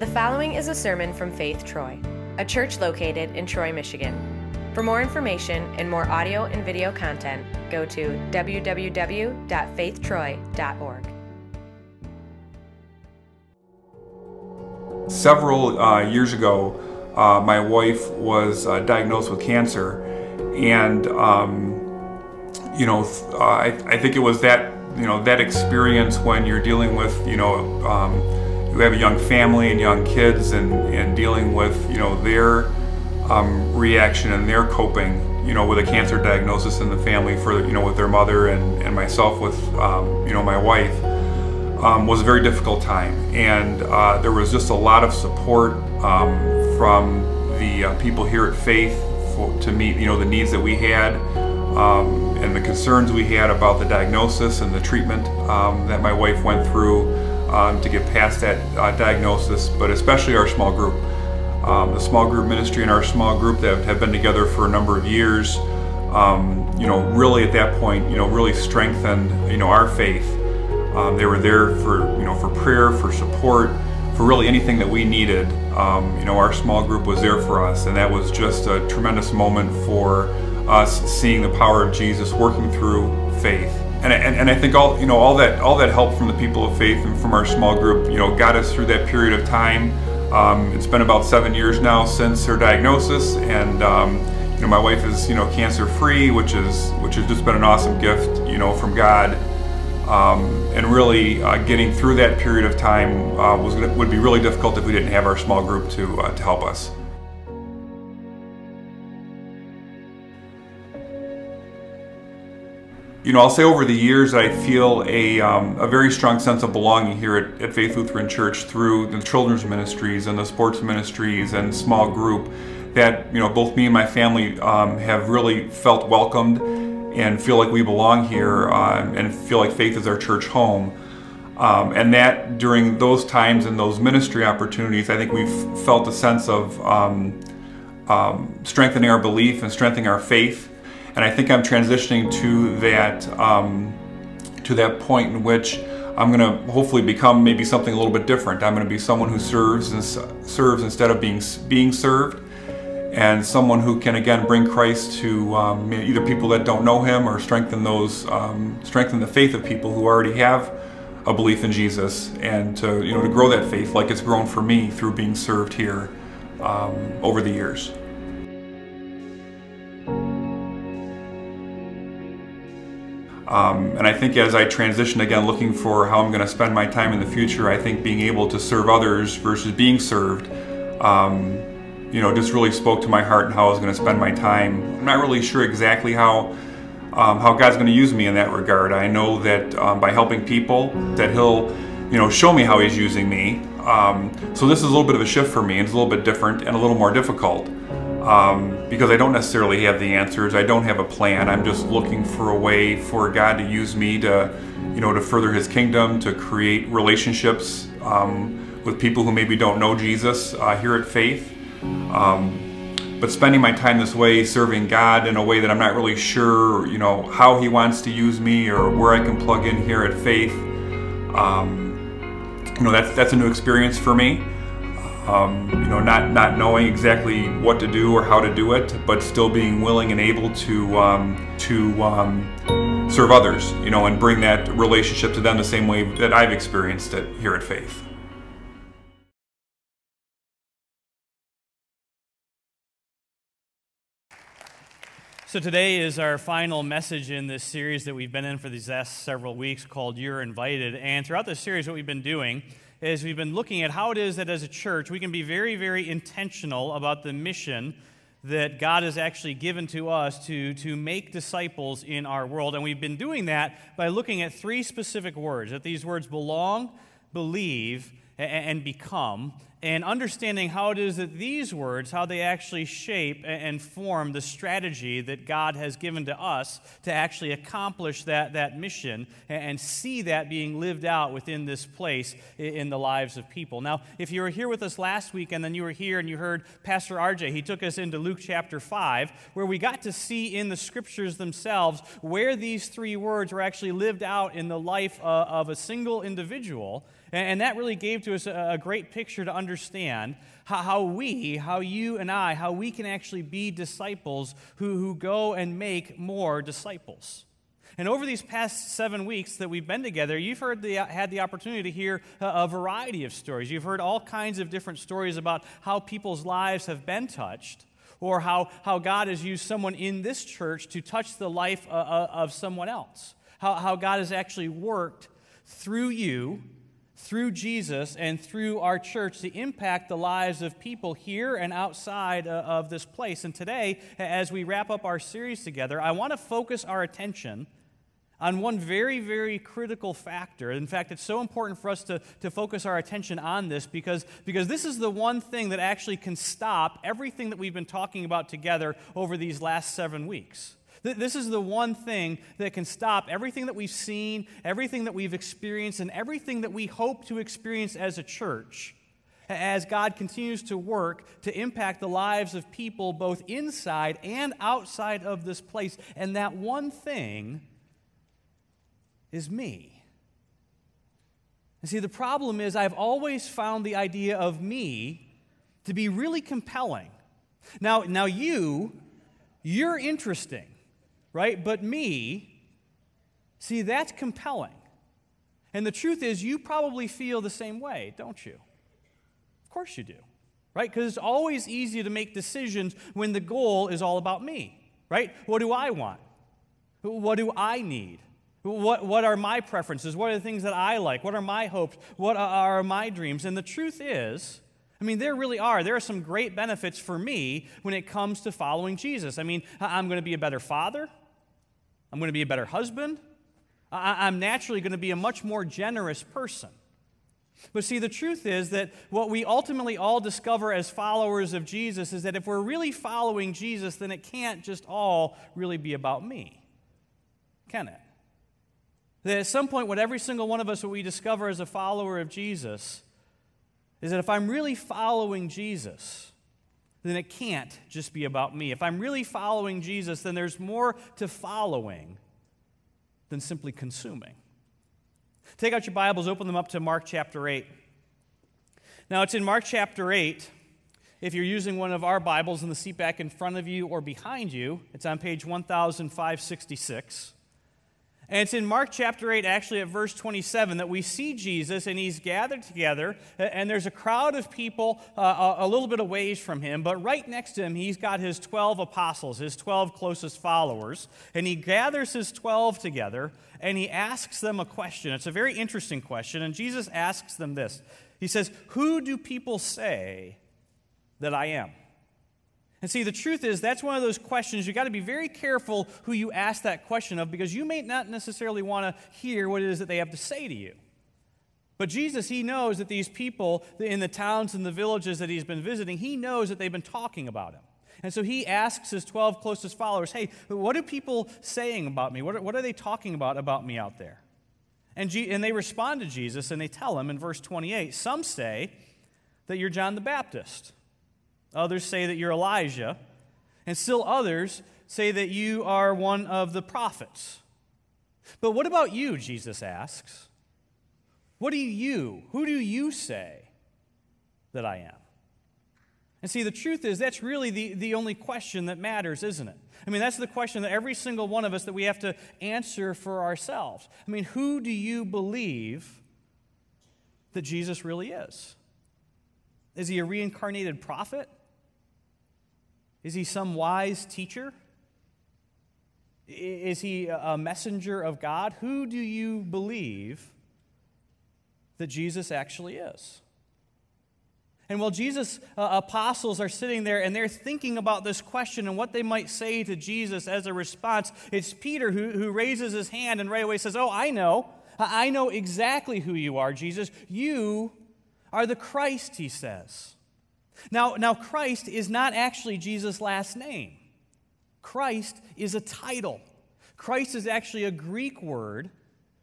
The following is a sermon from Faith Troy, a church located in Troy, Michigan. For more information and more audio and video content, go to www.faithtroy.org. Several uh, years ago, uh, my wife was uh, diagnosed with cancer, and um, you know, uh, I, I think it was that you know that experience when you're dealing with you know um, you have a young family and young kids and and dealing with you know their um, reaction and their coping you know with a cancer diagnosis in the family for you know with their mother and, and myself with um, you know my wife um, was a very difficult time. And uh, there was just a lot of support um, from the uh, people here at Faith for, to meet you know the needs that we had um, and the concerns we had about the diagnosis and the treatment um, that my wife went through um, to get past that uh, diagnosis, but especially our small group. Um, the small group ministry and our small group that have been together for a number of years, um, you know, really at that point, you know, really strengthened, you know, our faith. Um, they were there for, you know, for prayer, for support, for really anything that we needed. you know, our small group was there for us, and that was just a tremendous moment for us seeing the power of Jesus working through faith. And, and, and I think all you know all that all that help from the people of faith and from our small group you know got us through that period of time. Um, it's been about seven years now since her diagnosis, and um, you know my wife is you know cancer free, which is which has just been an awesome gift you know from God. Um, and really uh, getting through that period of time uh, was would be really difficult if we didn't have our small group to uh, to help us. You know, I'll say over the years, I feel a, um, a very strong sense of belonging here at, at, Faith Lutheran Church through the children's ministries and the sports ministries and small group. That you know, both me and my family um, have really felt welcomed and feel like we belong here uh, and feel like Faith is our church home. Um, and that during those times and those ministry opportunities, I think we've felt a sense of um, um, strengthening our belief and strengthening our faith and I think I'm transitioning to that um, to that point in which I'm going to hopefully become maybe something a little bit different. I'm going to be someone who serves and serves instead of being being served, and someone who can again bring Christ to um, either people that don't know Him or strengthen those um, strengthen the faith of people who already have a belief in Jesus, and to you know to grow that faith like it's grown for me through being served here um, over the years. Um, and I think as I transition again, looking for how I'm going to spend my time in the future, I think being able to serve others versus being served, um, you know, just really spoke to my heart and how I was going to spend my time. I'm not really sure exactly how um, how God's going to use me in that regard. I know that um, by helping people, that He'll, you know, show me how He's using me. Um, so this is a little bit of a shift for me. It's a little bit different and a little more difficult um, because I don't necessarily have the answers. I don't have a plan. I'm just looking for a way for God to use me to, you know, to further His kingdom, to create relationships um, with people who maybe don't know Jesus uh, here at Faith. Um, but spending my time this way, serving God in a way that I'm not really sure, you know, how He wants to use me or where I can plug in here at Faith. Um, you know, that's that's a new experience for me um, you know, not not knowing exactly what to do or how to do it, but still being willing and able to um, to um, serve others, you know, and bring that relationship to them the same way that I've experienced it here at Faith. So, today is our final message in this series that we've been in for these last several weeks called You're Invited. And throughout this series, what we've been doing is we've been looking at how it is that as a church we can be very, very intentional about the mission that God has actually given to us to, to make disciples in our world. And we've been doing that by looking at three specific words that these words belong, believe, and become and understanding how it is that these words, how they actually shape and form the strategy that God has given to us to actually accomplish that, that mission and see that being lived out within this place in the lives of people. Now, if you were here with us last week and then you were here and you heard Pastor RJ, he took us into Luke chapter 5, where we got to see in the scriptures themselves where these three words were actually lived out in the life uh, of a single individual. And that really gave to us a great picture to understand understand how, how we, how you and I, how we can actually be disciples who, who go and make more disciples. And over these past seven weeks that we've been together, you've heard the, had the opportunity to hear a, a variety of stories. You've heard all kinds of different stories about how people's lives have been touched, or how, how God has used someone in this church to touch the life uh, uh, of someone else. How, how God has actually worked through you, through Jesus, and through our church to impact the lives of people here and outside uh, of this place. And today, as we wrap up our series together, I want to focus our attention on one very, very critical factor. In fact, it's so important for us to, to focus our attention on this because, because this is the one thing that actually can stop everything that we've been talking about together over these last seven weeks. This is the one thing that can stop everything that we've seen, everything that we've experienced, and everything that we hope to experience as a church as God continues to work to impact the lives of people both inside and outside of this place. And that one thing is me. And see, the problem is, I've always found the idea of me to be really compelling. Now, now you, you're interesting, right? But me, see, that's compelling. And the truth is, you probably feel the same way, don't you? Of course you do, right? Because it's always easy to make decisions when the goal is all about me, right? What do I want? What do I need? What, what are my preferences? What are the things that I like? What are my hopes? What are my dreams? And the truth is, I mean, there really are. There are some great benefits for me when it comes to following Jesus. I mean, I'm going to be a better father, I'm going to be a better husband, I'm naturally going to be a much more generous person. But see, the truth is that what we ultimately all discover as followers of Jesus is that if we're really following Jesus, then it can't just all really be about me, can it? That at some point, what every single one of us, what we discover as a follower of Jesus, is that if I'm really following Jesus, then it can't just be about me. If I'm really following Jesus, then there's more to following than simply consuming. Take out your Bibles, open them up to Mark chapter 8. Now, it's in Mark chapter 8. If you're using one of our Bibles in the seat back in front of you or behind you, it's on page 1566. And it's in Mark chapter 8, actually at verse 27, that we see Jesus and he's gathered together, and there's a crowd of people uh, a little bit away from him, but right next to him, he's got his 12 apostles, his 12 closest followers, and he gathers his 12 together and he asks them a question. It's a very interesting question, and Jesus asks them this He says, Who do people say that I am? And see, the truth is, that's one of those questions you got to be very careful who you ask that question of because you may not necessarily want to hear what it is that they have to say to you. But Jesus, he knows that these people in the towns and the villages that he's been visiting, he knows that they've been talking about him. And so he asks his 12 closest followers, Hey, what are people saying about me? What are, what are they talking about about me out there? And, G- and they respond to Jesus and they tell him in verse 28 Some say that you're John the Baptist. Others say that you're Elijah. And still others say that you are one of the prophets. But what about you? Jesus asks. What do you, who do you say that I am? And see, the truth is, that's really the, the only question that matters, isn't it? I mean, that's the question that every single one of us that we have to answer for ourselves. I mean, who do you believe that Jesus really is? Is he a reincarnated prophet? Is he some wise teacher? Is he a messenger of God? Who do you believe that Jesus actually is? And while Jesus' uh, apostles are sitting there and they're thinking about this question and what they might say to Jesus as a response, it's Peter who, who raises his hand and right away says, Oh, I know. I know exactly who you are, Jesus. You are the Christ, he says. Now, now, Christ is not actually Jesus' last name. Christ is a title. Christ is actually a Greek word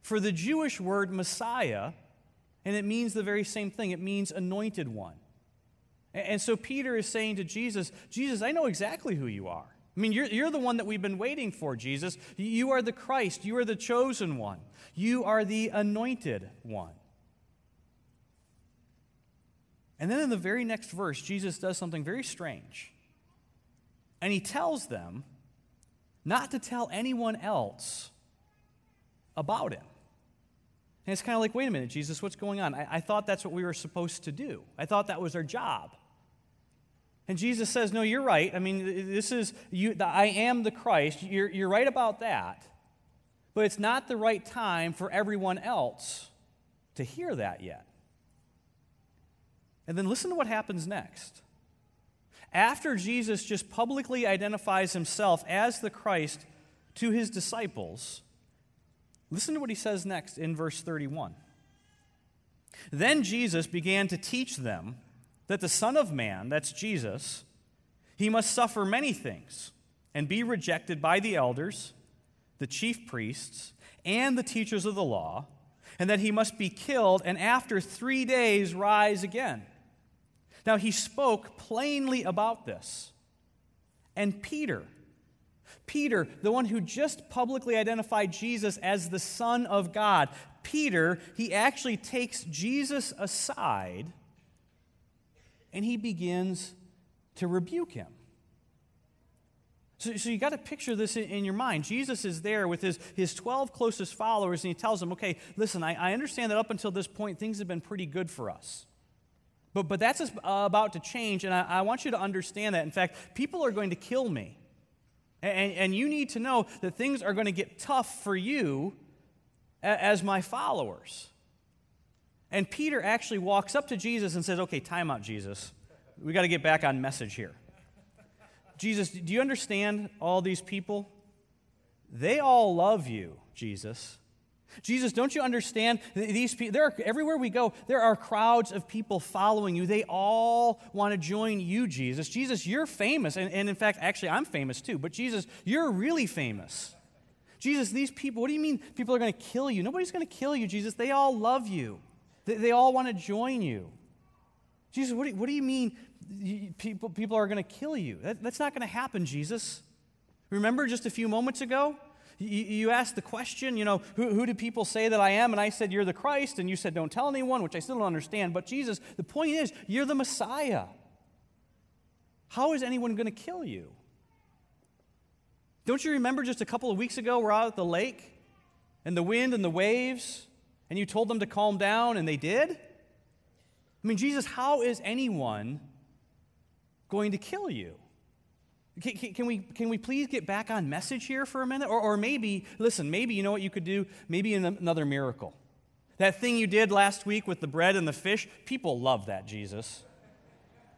for the Jewish word Messiah, and it means the very same thing. It means anointed one. And so Peter is saying to Jesus, Jesus, I know exactly who you are. I mean, you're, you're the one that we've been waiting for, Jesus. You are the Christ. You are the chosen one. You are the anointed one. And then in the very next verse, Jesus does something very strange. And he tells them not to tell anyone else about him. And it's kind of like, wait a minute, Jesus, what's going on? I, I, thought that's what we were supposed to do. I thought that was our job. And Jesus says, no, you're right. I mean, this is, you, the, I am the Christ. You're, you're right about that. But it's not the right time for everyone else to hear that yet. And then listen to what happens next. After Jesus just publicly identifies himself as the Christ to his disciples, listen to what he says next in verse 31. Then Jesus began to teach them that the Son of Man, that's Jesus, he must suffer many things and be rejected by the elders, the chief priests, and the teachers of the law, and that he must be killed and after three days rise again. Now, he spoke plainly about this. And Peter, Peter, the one who just publicly identified Jesus as the Son of God, Peter, he actually takes Jesus aside and he begins to rebuke him. So, so you got to picture this in, in, your mind. Jesus is there with his, his 12 closest followers, and he tells them, okay, listen, I, I understand that up until this point, things have been pretty good for us. But, but that's uh, about to change, and I, I want you to understand that. In fact, people are going to kill me. And, and you need to know that things are going to get tough for you as my followers. And Peter actually walks up to Jesus and says, Okay, time out, Jesus. We got to get back on message here. Jesus, do you understand all these people? They all love you, Jesus. Jesus, don't you understand? These people, there are, everywhere we go, there are crowds of people following you. They all want to join you, Jesus. Jesus, you're famous. And, and in fact, actually, I'm famous too. But Jesus, you're really famous. Jesus, these people, what do you mean people are going to kill you? Nobody's going to kill you, Jesus. They all love you, they, they all want to join you. Jesus, what do, what do you mean people, people are going to kill you? That, that's not going to happen, Jesus. Remember just a few moments ago? You, asked the question, you know, who, who do people say that I am? And I said, You're the Christ. And you said, Don't tell anyone, which I still don't understand. But Jesus, the point is, you're the Messiah. How is anyone going to kill you? Don't you remember just a couple of weeks ago, we're out at the lake and the wind and the waves, and you told them to calm down, and they did? I mean, Jesus, how is anyone going to kill you? Can, can, we, can we please get back on message here for a minute? Or, or maybe, listen, maybe you know what you could do? Maybe another miracle. That thing you did last week with the bread and the fish, people love that, Jesus.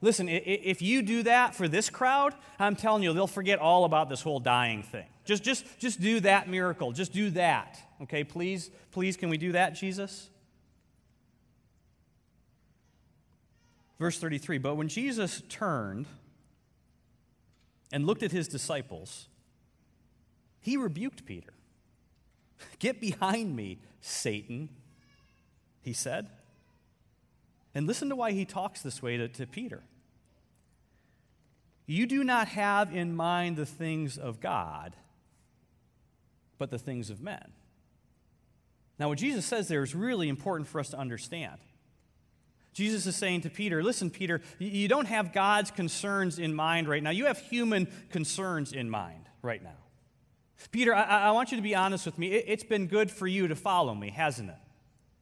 Listen, if you do that for this crowd, I'm telling you, they'll forget all about this whole dying thing. Just, just, just do that miracle. Just do that. Okay, please, please, can we do that, Jesus? Verse 33 But when Jesus turned, and looked at his disciples, he rebuked Peter. Get behind me, Satan, he said. And listen to why he talks this way to, to Peter. You do not have in mind the things of God, but the things of men. Now, what Jesus says there is really important for us to understand. Jesus is saying to Peter, Listen, Peter, you don't have God's concerns in mind right now. You have human concerns in mind right now. Peter, I, I want you to be honest with me. It, it's been good for you to follow me, hasn't it?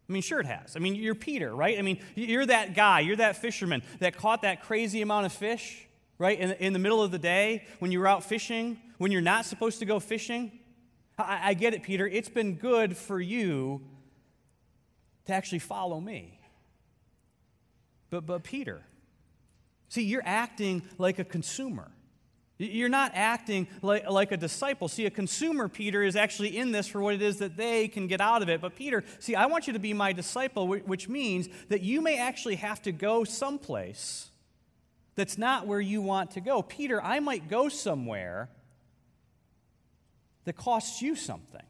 I mean, sure it has. I mean, you're Peter, right? I mean, you're that guy, you're that fisherman that caught that crazy amount of fish, right? In, in the middle of the day when you were out fishing, when you're not supposed to go fishing. I, I get it, Peter. It's been good for you to actually follow me. But, but Peter, see, you're acting like a consumer. You're not acting like, like a disciple. See, a consumer, Peter, is actually in this for what it is that they can get out of it. But, Peter, see, I want you to be my disciple, which means that you may actually have to go someplace that's not where you want to go. Peter, I might go somewhere that costs you something.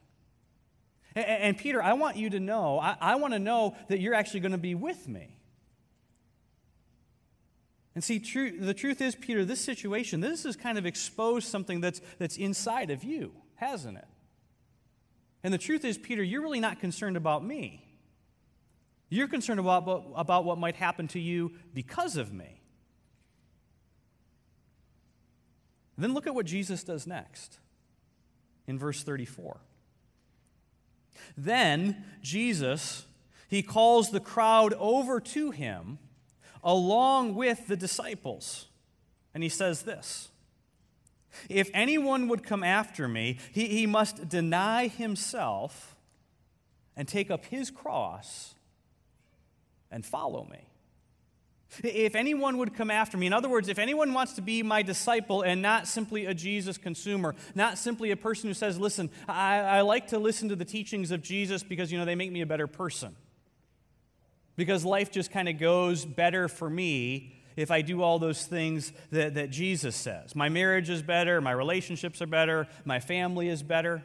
And, and Peter, I want you to know, I, I want to know that you're actually going to be with me. And see, the truth is, Peter, this situation, this has kind of exposed something that's, that's inside of you, hasn't it? And the truth is, Peter, you're really not concerned about me. You're concerned about, about what might happen to you because of me. Then look at what Jesus does next in verse 34. Then Jesus, he calls the crowd over to him along with the disciples. And he says this If anyone would come after me, he, he must deny himself and take up his cross and follow me. If anyone would come after me, in other words, if anyone wants to be my disciple and not simply a Jesus consumer, not simply a person who says, listen, I, I like to listen to the teachings of Jesus because, you know, they make me a better person. Because life just kind of goes better for me if I do all those things that, that Jesus says. My marriage is better, my relationships are better, my family is better.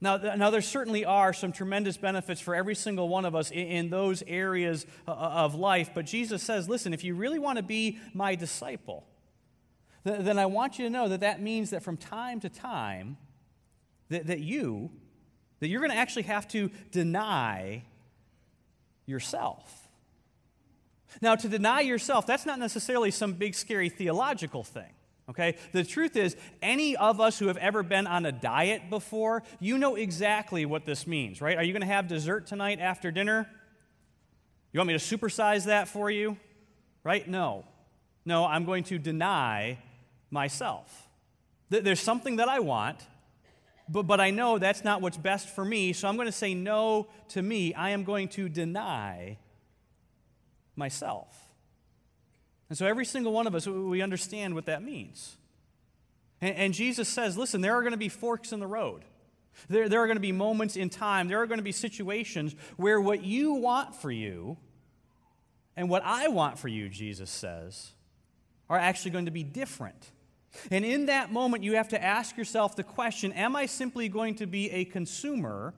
Now, now, there certainly are some tremendous benefits for every single one of us in, in those areas uh, uh, of life, but Jesus says, listen, if you really want to be my disciple, th- then I want you to know that that means that from time to time, that, that you, that you're going to actually have to deny yourself. Now, to deny yourself, that's not necessarily some big, scary theological thing. Okay? The truth is, any of us who have ever been on a diet before, you know exactly what this means, right? Are you going to have dessert tonight after dinner? You want me to supersize that for you? Right? No. No, I'm going to deny myself. There's something that I want, but, but I know that's not what's best for me, so I'm going to say no to me. I am going to deny myself. And so every single one of us, we understand what that means. And, and Jesus says, listen, there are going to be forks in the road. There, there are going to be moments in time, there are going to be situations where what you want for you and what I want for you, Jesus says, are actually going to be different. And in that moment, you have to ask yourself the question Am I simply going to be a consumer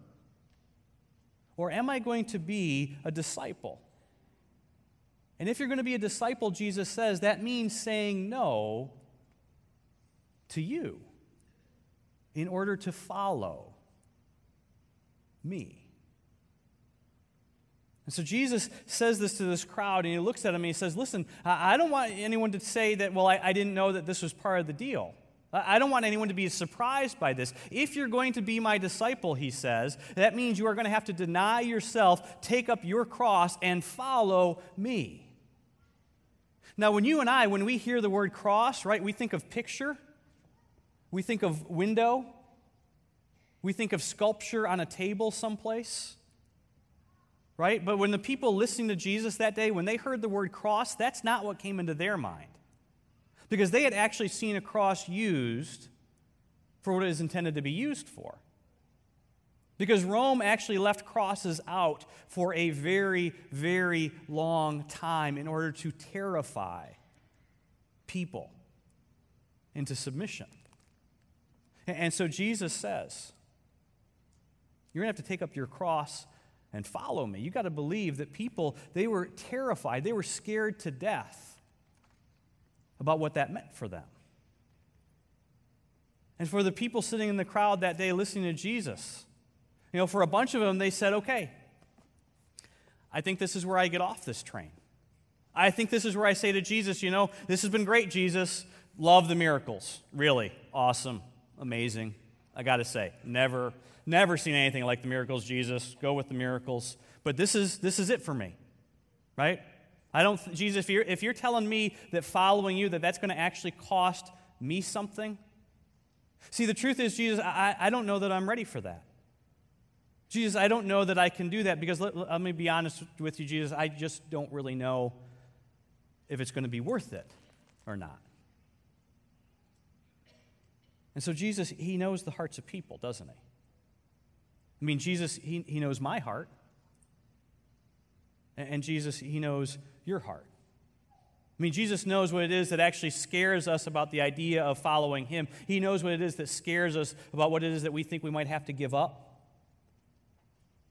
or am I going to be a disciple? And if you're going to be a disciple, Jesus says, that means saying no to you in order to follow me. And so Jesus says this to this crowd, and he looks at them and he says, Listen, I don't want anyone to say that, well, I, I didn't know that this was part of the deal. I don't want anyone to be surprised by this. If you're going to be my disciple, he says, that means you are going to have to deny yourself, take up your cross, and follow me. Now, when you and I, when we hear the word cross, right, we think of picture, we think of window, we think of sculpture on a table someplace, right? But when the people listening to Jesus that day, when they heard the word cross, that's not what came into their mind. Because they had actually seen a cross used for what it is intended to be used for. Because Rome actually left crosses out for a very, very long time in order to terrify people into submission. And so Jesus says, You're going to have to take up your cross and follow me. You've got to believe that people, they were terrified, they were scared to death about what that meant for them. And for the people sitting in the crowd that day listening to Jesus, you know, for a bunch of them, they said, okay, I think this is where I get off this train. I think this is where I say to Jesus, you know, this has been great, Jesus. Love the miracles. Really awesome, amazing. I got to say, never, never seen anything like the miracles, Jesus. Go with the miracles. But this is, this is it for me, right? I don't, Jesus, if you're, if you're telling me that following you, that that's going to actually cost me something. See, the truth is, Jesus, I, I don't know that I'm ready for that. Jesus, I don't know that I can do that because let, let me be honest with you, Jesus, I just don't really know if it's going to be worth it or not. And so Jesus, he knows the hearts of people, doesn't he? I mean, Jesus, he, he knows my heart. And, and Jesus, he knows your heart. I mean, Jesus knows what it is that actually scares us about the idea of following him. He knows what it is that scares us about what it is that we think we might have to give up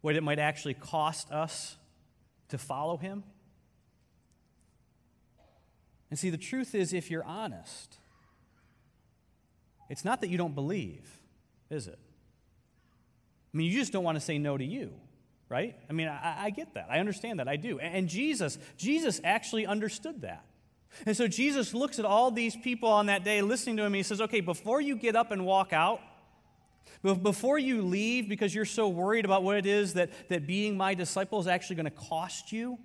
what it might actually cost us to follow him? And see, the truth is, if you're honest, it's not that you don't believe, is it? I mean, you just don't want to say no to you, right? I mean, I, I get that. I understand that. I do. And Jesus, Jesus actually understood that. And so Jesus looks at all these people on that day listening to him. and he says, okay, before you get up and walk out, before you leave because you're so worried about what it is that, that being my disciple is actually going to cost you,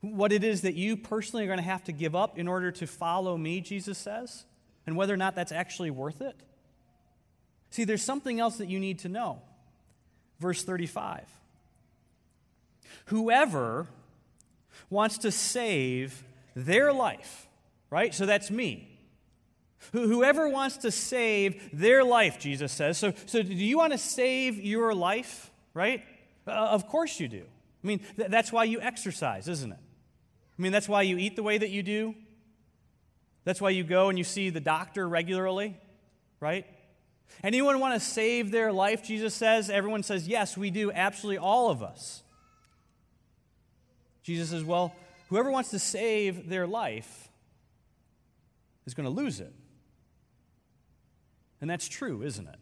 what it is that you personally are going to have to give up in order to follow me, Jesus says, and whether or not that's actually worth it. See, there's something else that you need to know. Verse 35 Whoever wants to save their life, right? So that's me. Whoever wants to save their life, Jesus says. So, so do you want to save your life, right? Uh, of course you do. I mean, th- that's why you exercise, isn't it? I mean, that's why you eat the way that you do. That's why you go and you see the doctor regularly, right? Anyone want to save their life, Jesus says? Everyone says, yes, we do, absolutely all of us. Jesus says, well, whoever wants to save their life is going to lose it. And that's true, isn't it?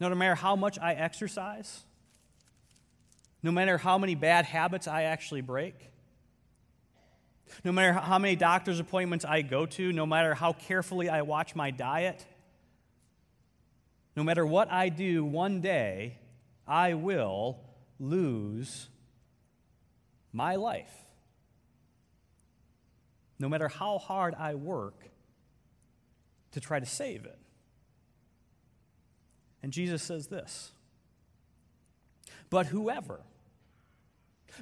No matter how much I exercise, no matter how many bad habits I actually break, no matter how many doctor's appointments I go to, no matter how carefully I watch my diet, no matter what I do, one day I will lose my life. No matter how hard I work to try to save it. And Jesus says this But whoever,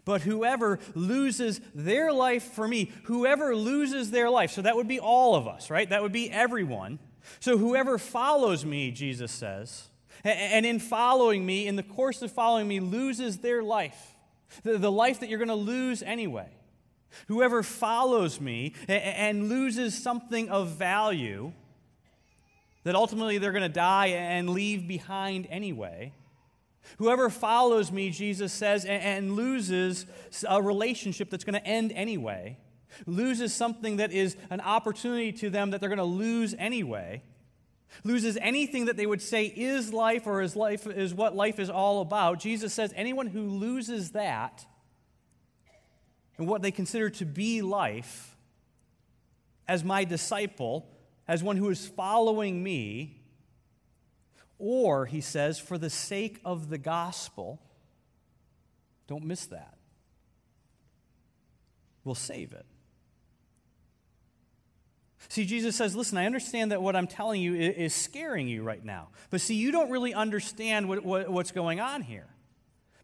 but whoever loses their life for me, whoever loses their life, so that would be all of us, right? That would be everyone. So whoever follows me, Jesus says, and in following me, in the course of following me, loses their life the, life that you're going to lose anyway. Whoever follows me and loses something of value that ultimately they're going to die and leave behind anyway. Whoever follows me, Jesus says, and loses a relationship that's going to end anyway, loses something that is an opportunity to them that they're going to lose anyway, loses anything that they would say is life or is life is what life is all about. Jesus says anyone who loses that and what they consider to be life as my disciple, as one who is following me, or, he says, for the sake of the gospel, don't miss that, We'll save it. See, Jesus says, Listen, I understand that what I'm telling you is, scaring you right now. But see, you don't really understand what, what, what's going on here.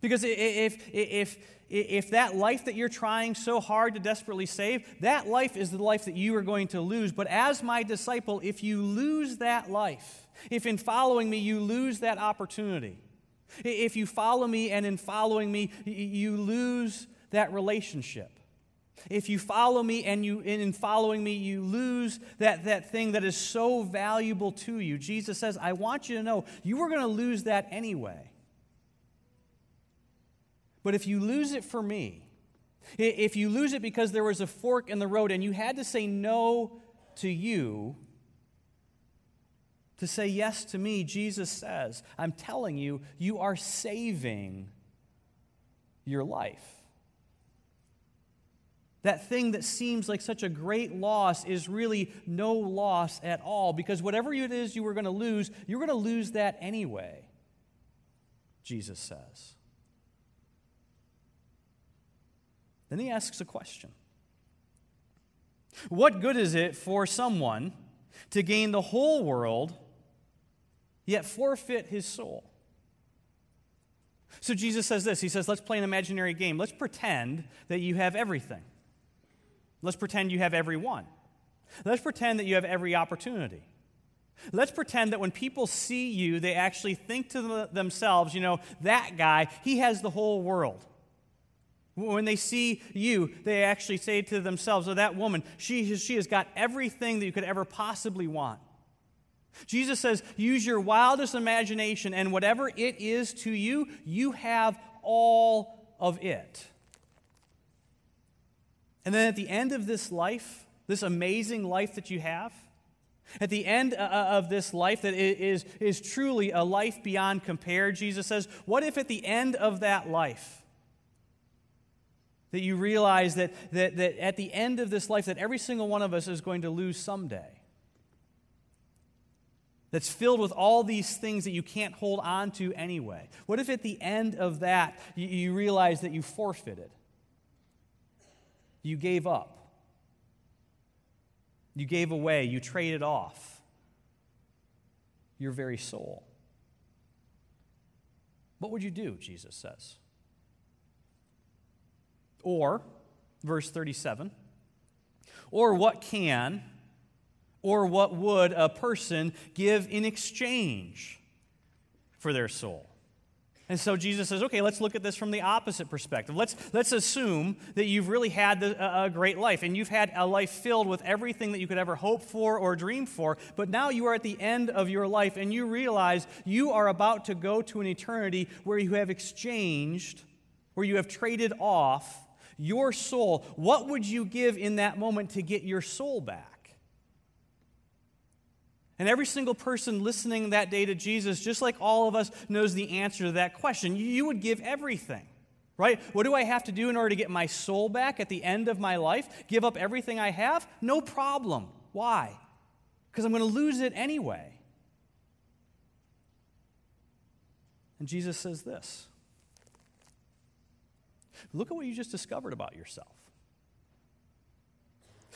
Because if, if, if that life that you're trying so hard to desperately save, that life is the life that you are going to lose. But as my disciple, if you lose that life, if in following me you lose that opportunity, if you follow me and in following me you lose that relationship, if you follow me and you and in following me you lose that, that thing that is so valuable to you, Jesus says, I want you to know you are going to lose that anyway. But if you lose it for me, if you lose it because there was a fork in the road and you had to say no to you, to say yes to me, Jesus says, I'm telling you, you are saving your life. That thing that seems like such a great loss is really no loss at all because whatever it is you were going to lose, you're going to lose that anyway, Jesus says. Then he asks a question What good is it for someone to gain the whole world, yet forfeit his soul? So Jesus says this He says, Let's play an imaginary game. Let's pretend that you have everything. Let's pretend you have every one. Let's pretend that you have every opportunity. Let's pretend that when people see you, they actually think to themselves, you know, that guy, he has the whole world. When they see you, they actually say to themselves, or oh, that woman, she, she has got everything that you could ever possibly want. Jesus says, use your wildest imagination, and whatever it is to you, you have all of it. And then at the end of this life, this amazing life that you have, At the end uh, uh, of this life that is, is truly a life beyond compare, Jesus says, what if at the end of that life, that you realize that, that, that at the end of this life, that every single one of us is going to lose someday? That's filled with all these things that you can't hold on to anyway. What if at the end of that, you, you realize that you forfeited? You gave up. You gave away, you traded off your very soul. What would you do, Jesus says? Or, verse 37, or what can or what would a person give in exchange for their soul? And so Jesus says, okay, let's look at this from the opposite perspective. Let's, let's assume that you've really had a, a great life and you've had a life filled with everything that you could ever hope for or dream for, but now you are at the end of your life and you realize you are about to go to an eternity where you have exchanged, where you have traded off your soul. What would you give in that moment to get your soul back? And every single person listening that day to Jesus, just like all of us, knows the answer to that question. You would give everything, right? What do I have to do in order to get my soul back at the end of my life? Give up everything I have? No problem. Why? Because I'm going to lose it anyway. And Jesus says this Look at what you just discovered about yourself.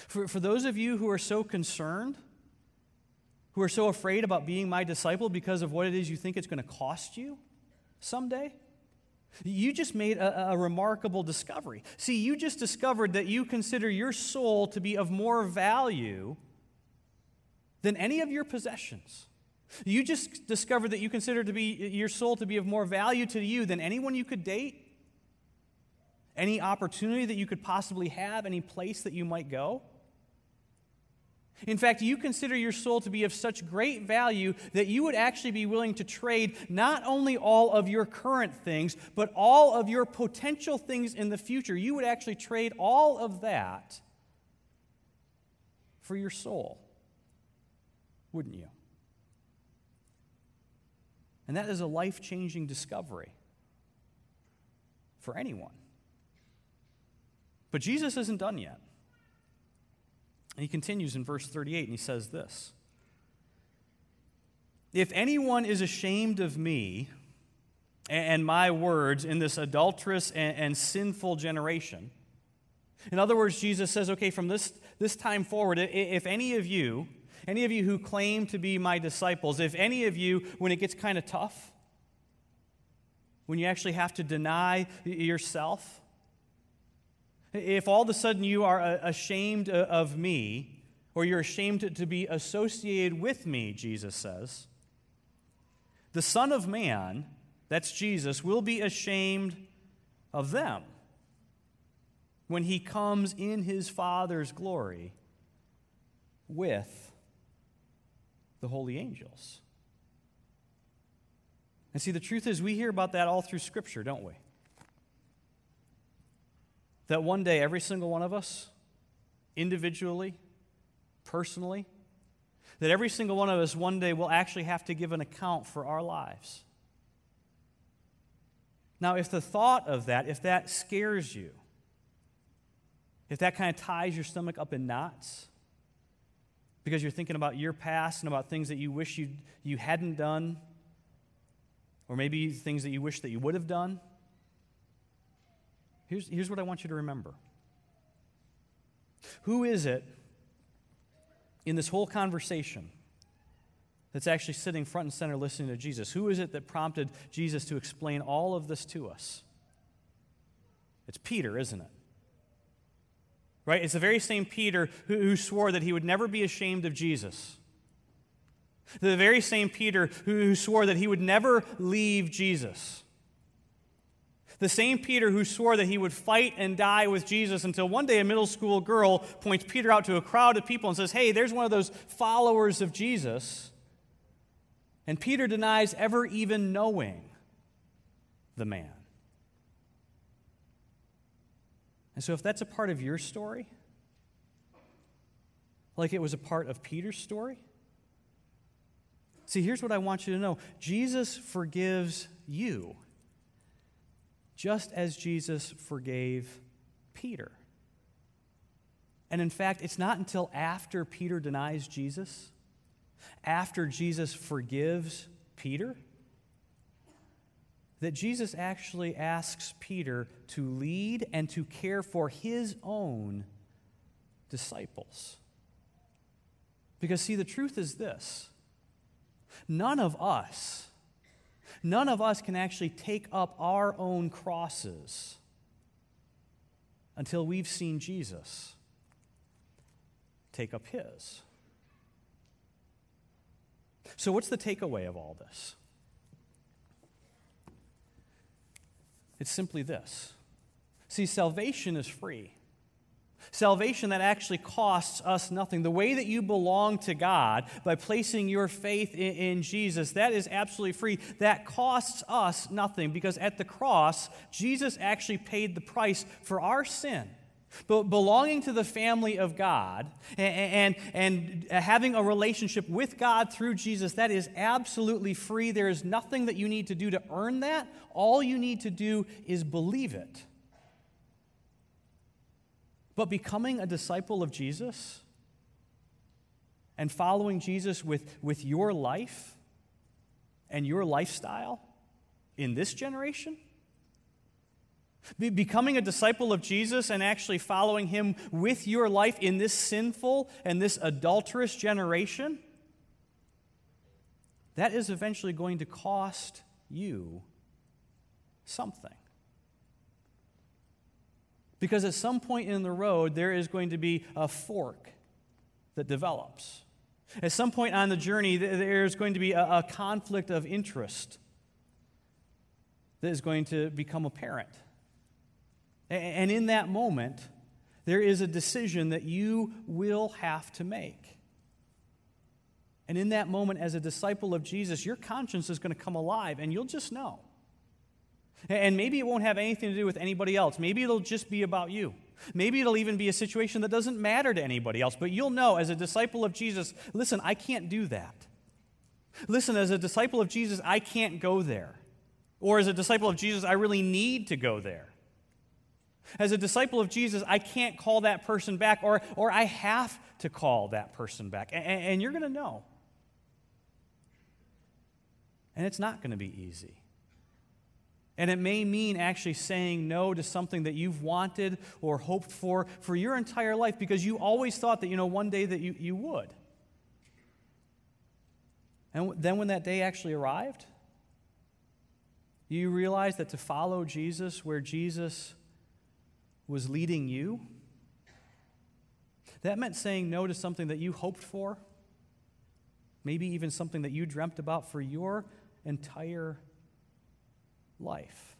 For, for those of you who are so concerned, who are so afraid about being my disciple because of what it is you think it's going to cost you someday? You just made a, a, remarkable discovery. See, you just discovered that you consider your soul to be of more value than any of your possessions. You just discovered that you consider to be your soul to be of more value to you than anyone you could date, any opportunity that you could possibly have, any place that you might go. In fact, you consider your soul to be of such great value that you would actually be willing to trade not only all of your current things, but all of your potential things in the future. You would actually trade all of that for your soul, wouldn't you? And that is a life changing discovery for anyone. But Jesus isn't done yet. And he continues in verse 38 and he says this If anyone is ashamed of me and my words in this adulterous and, sinful generation, in other words, Jesus says, okay, from this, this time forward, if any of you, any of you who claim to be my disciples, if any of you, when it gets kind of tough, when you actually have to deny yourself, if all of a sudden you are uh, ashamed uh, of me, or you're ashamed to be associated with me, Jesus says, the Son of Man, that's Jesus, will be ashamed of them when he comes in his Father's glory with the holy angels. And see, the truth is, we hear about that all through Scripture, don't we? That one day every single one of us, individually, personally, that every single one of us one day will actually have to give an account for our lives. Now, if the thought of that, if that scares you, if that kind of ties your stomach up in knots, because you're thinking about your past and about things that you wish you you hadn't done, or maybe things that you wish that you would have done, Here's, here's what I want you to remember Who is it in this whole conversation that's actually sitting front and center listening to Jesus? Who is it that prompted Jesus to explain all of this to us? It's Peter, isn't it? Right? It's the very same Peter who, who swore that he would never be ashamed of Jesus. The very same Peter who, who swore that he would never leave Jesus. The same Peter who swore that he would fight and die with Jesus until one day a middle school girl points Peter out to a crowd of people and says, Hey, there's one of those followers of Jesus. And Peter denies ever even knowing the man. And so, if that's a part of your story, like it was a part of Peter's story, See, here's what I want you to know Jesus forgives you, just as Jesus forgave Peter. And in fact, it's not until after Peter denies Jesus, after Jesus forgives Peter, that Jesus actually asks Peter to lead and to care for his own disciples. Because, see, the truth is this none of us, none of us can actually take up our own crosses until we've seen Jesus take up his. So, what's the takeaway of all this? It's simply this. See, salvation is free. Salvation that actually costs us nothing. The way that you belong to God by placing your faith in, in, Jesus, that is absolutely free. That costs us nothing because at the cross, Jesus actually paid the price for our sin. But belonging to the family of God and, and, and having a relationship with God through Jesus, that is absolutely free. There is nothing that you need to do to earn that. All you need to do is believe it. But becoming a disciple of Jesus and following Jesus with, with your life and your lifestyle in this generation, be- becoming a disciple of Jesus and actually following him with your life in this sinful and this adulterous generation, that is eventually going to cost you something. Because at some point in the road, there is going to be a fork that develops. At some point on the journey, there's going to be a, a conflict of interest that is going to become apparent. And in that moment, there is a decision that you will have to make. And in that moment, as a disciple of Jesus, your conscience is going to come alive, and you'll just know. And maybe it won't have anything to do with anybody else. Maybe it'll just be about you. Maybe it'll even be a situation that doesn't matter to anybody else. But you'll know, as a disciple of Jesus, listen, I can't do that. Listen, as a disciple of Jesus, I can't go there. Or as a disciple of Jesus, I really need to go there. As a disciple of Jesus, I can't call that person back, or, or I have to call that person back. And, and you're going to know. And it's not going to be easy. And it may mean actually saying no to something that you've wanted or hoped for for your entire life because you always thought that, you know, one day that you, you would. And then when that day actually arrived, you realize that to follow Jesus where Jesus was leading you, that meant saying no to something that you hoped for, maybe even something that you dreamt about for your entire life.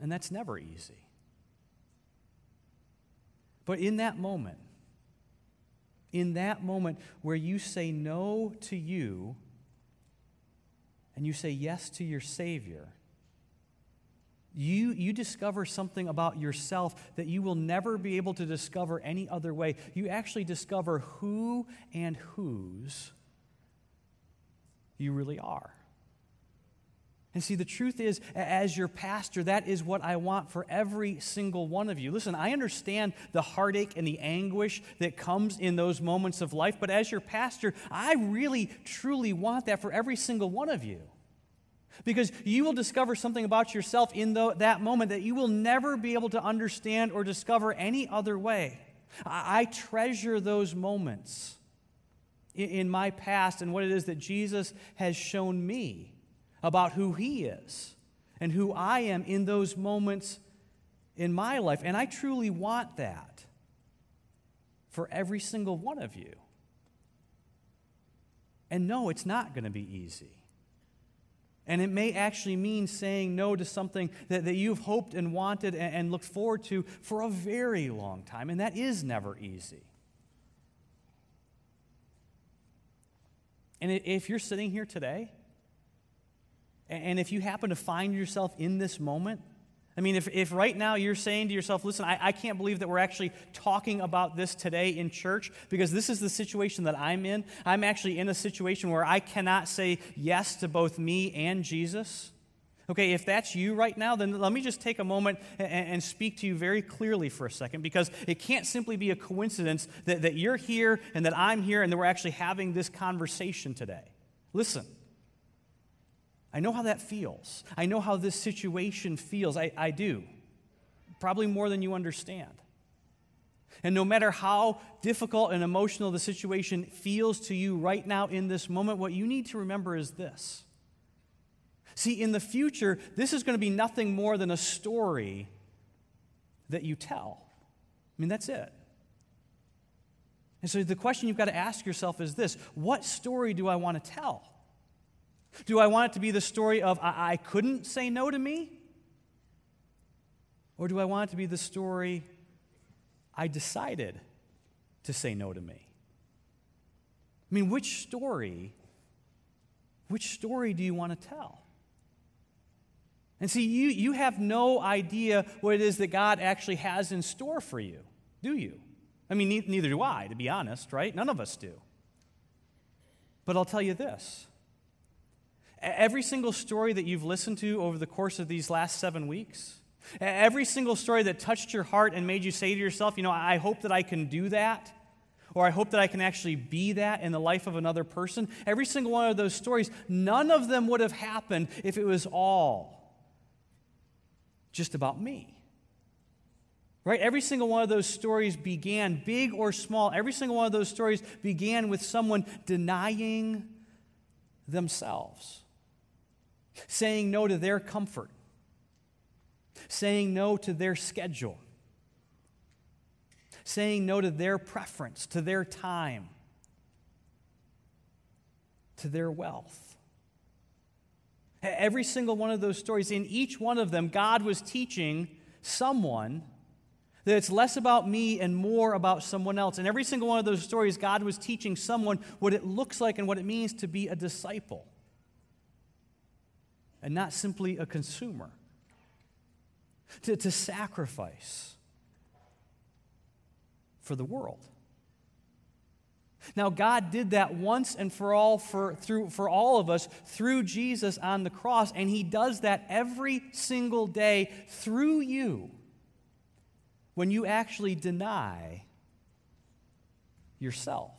And that's never easy. But in that moment, in that moment where you say no to you and you say yes to your Savior, you, you discover something about yourself that you will never be able to discover any other way. You actually discover who and whose you really are. And see, the truth is, as your pastor, that is what I want for every single one of you. Listen, I understand the heartache and the anguish that comes in those moments of life, but as your pastor, I really, truly want that for every single one of you. Because you will discover something about yourself in the, that moment that you will never be able to understand or discover any other way. I, I treasure those moments in, in my past and what it is that Jesus has shown me about who He is and who I am in those moments in my life. And I truly want that for every single one of you. And no, it's not going to be easy. And it may actually mean saying no to something that, that you've hoped and wanted and, and looked forward to for a very long time. And that is never easy. And if you're sitting here today, and if you happen to find yourself in this moment, I mean, if, if right now you're saying to yourself, listen, I, I can't believe that we're actually talking about this today in church because this is the situation that I'm in. I'm actually in a situation where I cannot say yes to both me and Jesus. Okay, if that's you right now, then let me just take a moment and, and, speak to you very clearly for a second because it can't simply be a coincidence that, that you're here and that I'm here and that we're actually having this conversation today. Listen, I know how that feels. I know how this situation feels. I, I do. Probably more than you understand. And no matter how difficult and emotional the situation feels to you right now in this moment, what you need to remember is this See, in the future, this is going to be nothing more than a story that you tell. I mean, that's it. And so the question you've got to ask yourself is this What story do I want to tell? Do I want it to be the story of I, I couldn't say no to me? Or do I want it to be the story I decided to say no to me? I mean, which story, which story do you want to tell? And see, you, you have no idea what it is that God actually has in store for you, do you? I mean, ne- neither do I, to be honest, right? None of us do. But I'll tell you this every single story that you've listened to over the course of these last seven weeks, every single story that touched your heart and made you say to yourself, you know, I hope that I can do that, or I hope that I can actually be that in the life of another person, every single one of those stories, none of them would have happened if it was all just about me. Right? Every single one of those stories began, big or small, every single one of those stories began with someone denying themselves, saying no to their comfort, saying no to their schedule, saying no to their preference, to their time, to their wealth. Every single one of those stories, in each one of them, God was teaching someone that it's less about me and more about someone else. In every single one of those stories, God was teaching someone what it looks like and what it means to be a disciple and not simply a consumer, to, to sacrifice for the world. Now, God did that once and for all for, through, for all of us through Jesus on the cross, and He does that every single day through you when you actually deny yourself.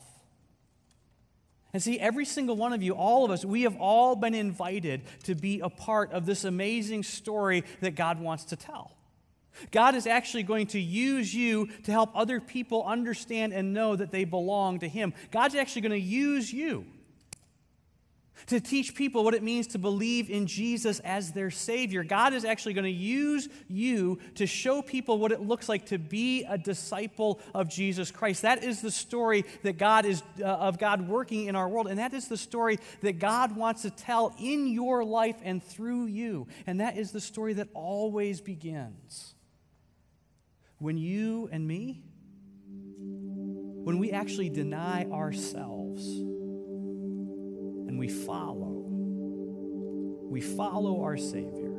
And see, every single one of you, all of us, we have all been invited to be a part of this amazing story that God wants to tell. God is actually going to use you to help other people understand and know that they belong to Him. God's actually going to use you to teach people what it means to believe in Jesus as their Savior. God is actually going to use you to show people what it looks like to be a disciple of Jesus Christ. That is the story that God is uh, of God working in our world, and that is the story that God wants to tell in your life and through you. And that is the story that always begins when you and me, when we actually deny ourselves and we follow, we follow our Savior.